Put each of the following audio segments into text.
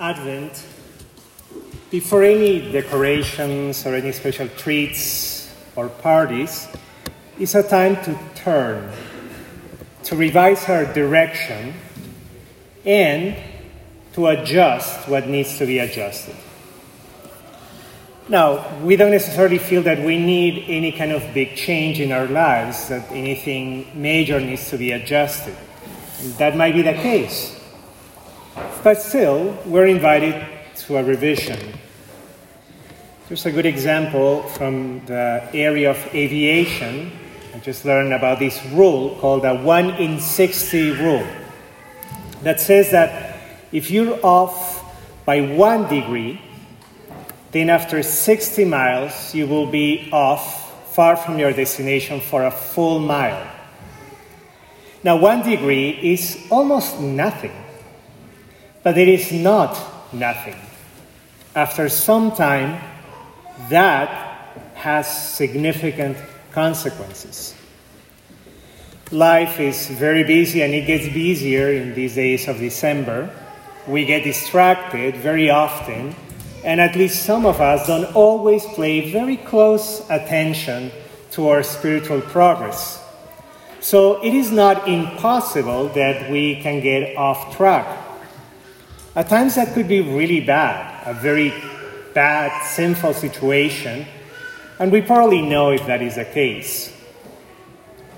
Advent, before any decorations or any special treats or parties, is a time to turn, to revise our direction, and to adjust what needs to be adjusted. Now, we don't necessarily feel that we need any kind of big change in our lives, that anything major needs to be adjusted. That might be the case. But still, we're invited to a revision. There's a good example from the area of aviation. I just learned about this rule called the 1 in 60 rule that says that if you're off by one degree, then after 60 miles, you will be off far from your destination for a full mile. Now, one degree is almost nothing. But it is not nothing. After some time, that has significant consequences. Life is very busy and it gets busier in these days of December. We get distracted very often, and at least some of us don't always pay very close attention to our spiritual progress. So it is not impossible that we can get off track. At times, that could be really bad, a very bad, sinful situation, and we probably know if that is the case.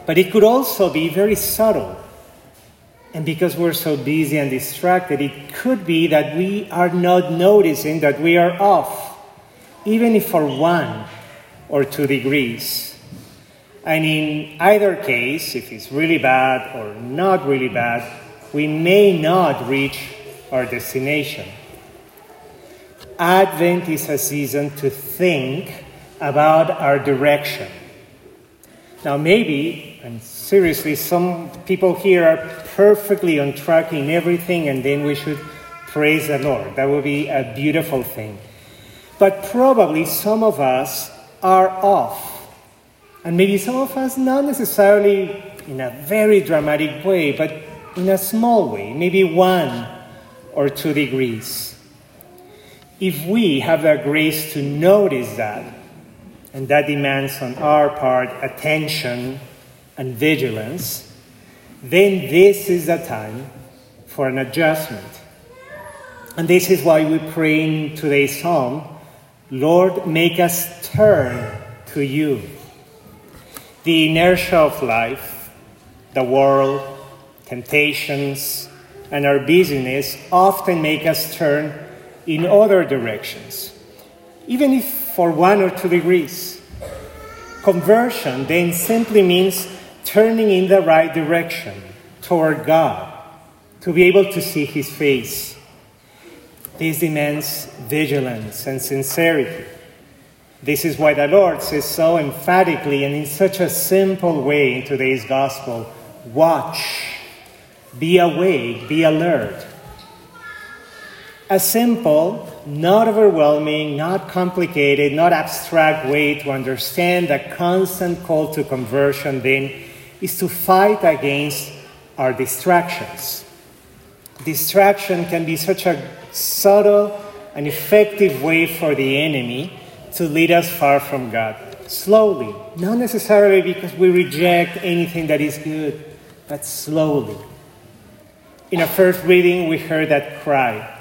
But it could also be very subtle. And because we're so busy and distracted, it could be that we are not noticing that we are off, even if for one or two degrees. And in either case, if it's really bad or not really bad, we may not reach our destination. Advent is a season to think about our direction. Now, maybe, and seriously, some people here are perfectly on track in everything, and then we should praise the Lord. That would be a beautiful thing. But probably some of us are off. And maybe some of us not necessarily in a very dramatic way, but in a small way, maybe one or two degrees. If we have the grace to notice that, and that demands on our part attention and vigilance, then this is the time for an adjustment. And this is why we pray in today's psalm Lord, make us turn to you. The inertia of life, the world, temptations, and our busyness often make us turn in other directions, even if for one or two degrees. Conversion then simply means turning in the right direction toward God to be able to see His face. This demands vigilance and sincerity. This is why the Lord says so emphatically and in such a simple way in today's gospel watch be awake, be alert. A simple, not overwhelming, not complicated, not abstract way to understand the constant call to conversion then is to fight against our distractions. Distraction can be such a subtle and effective way for the enemy to lead us far from God. Slowly, not necessarily because we reject anything that is good, but slowly. In our first reading, we heard that cry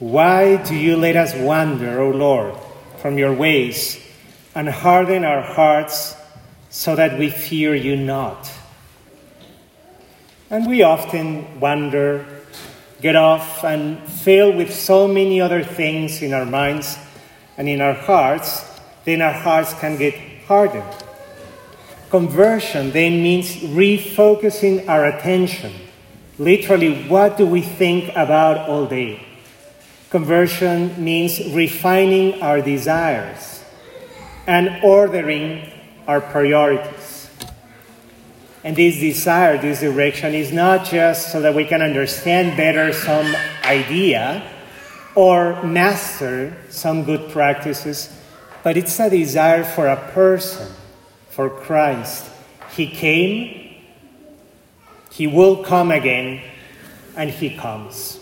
Why do you let us wander, O Lord, from your ways, and harden our hearts so that we fear you not? And we often wander, get off, and fail with so many other things in our minds and in our hearts, then our hearts can get hardened. Conversion then means refocusing our attention Literally, what do we think about all day? Conversion means refining our desires and ordering our priorities. And this desire, this direction, is not just so that we can understand better some idea or master some good practices, but it's a desire for a person, for Christ. He came he will come again, and He comes.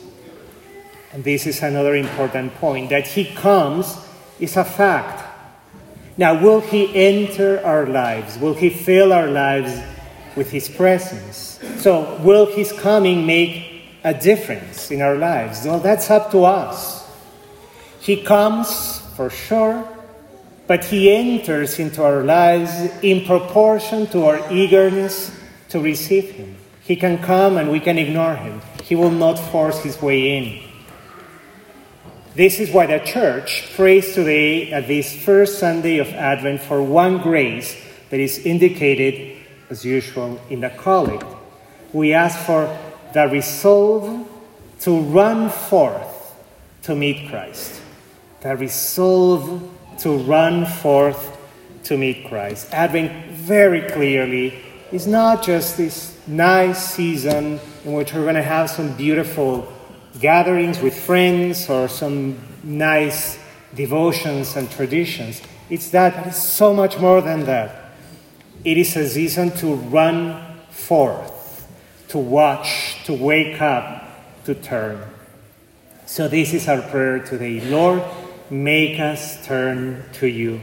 And this is another important point that He comes is a fact. Now, will He enter our lives? Will He fill our lives with His presence? So, will His coming make a difference in our lives? Well, that's up to us. He comes for sure, but He enters into our lives in proportion to our eagerness to receive Him. He can come and we can ignore Him, He will not force His way in. This is why the church prays today at this first Sunday of Advent for one grace that is indicated, as usual, in the collect. We ask for the resolve to run forth to meet Christ. The resolve to run forth to meet Christ. Advent very clearly is not just this nice season in which we're going to have some beautiful gatherings with friends or some nice devotions and traditions. It's that, but it's so much more than that. It is a season to run forth, to watch, to wake up, to turn. So, this is our prayer today. Lord, make us turn to you.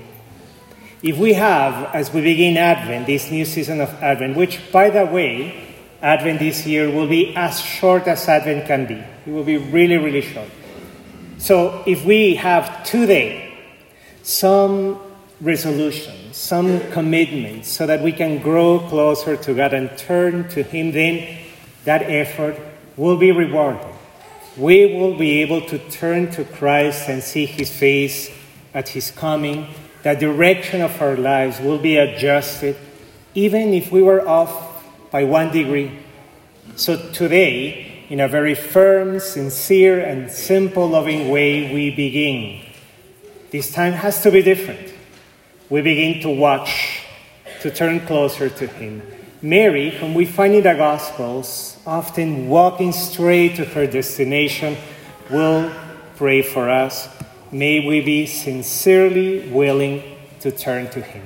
If we have, as we begin Advent, this new season of Advent, which, by the way, Advent this year will be as short as Advent can be. It will be really, really short. So if we have today some resolution, some commitment, so that we can grow closer to God and turn to Him, then that effort will be rewarded. We will be able to turn to Christ and see His face at His coming. The direction of our lives will be adjusted, even if we were off by one degree. So today, in a very firm, sincere, and simple, loving way, we begin. This time has to be different. We begin to watch, to turn closer to Him. Mary, whom we find in the Gospels, often walking straight to her destination, will pray for us. May we be sincerely willing to turn to Him.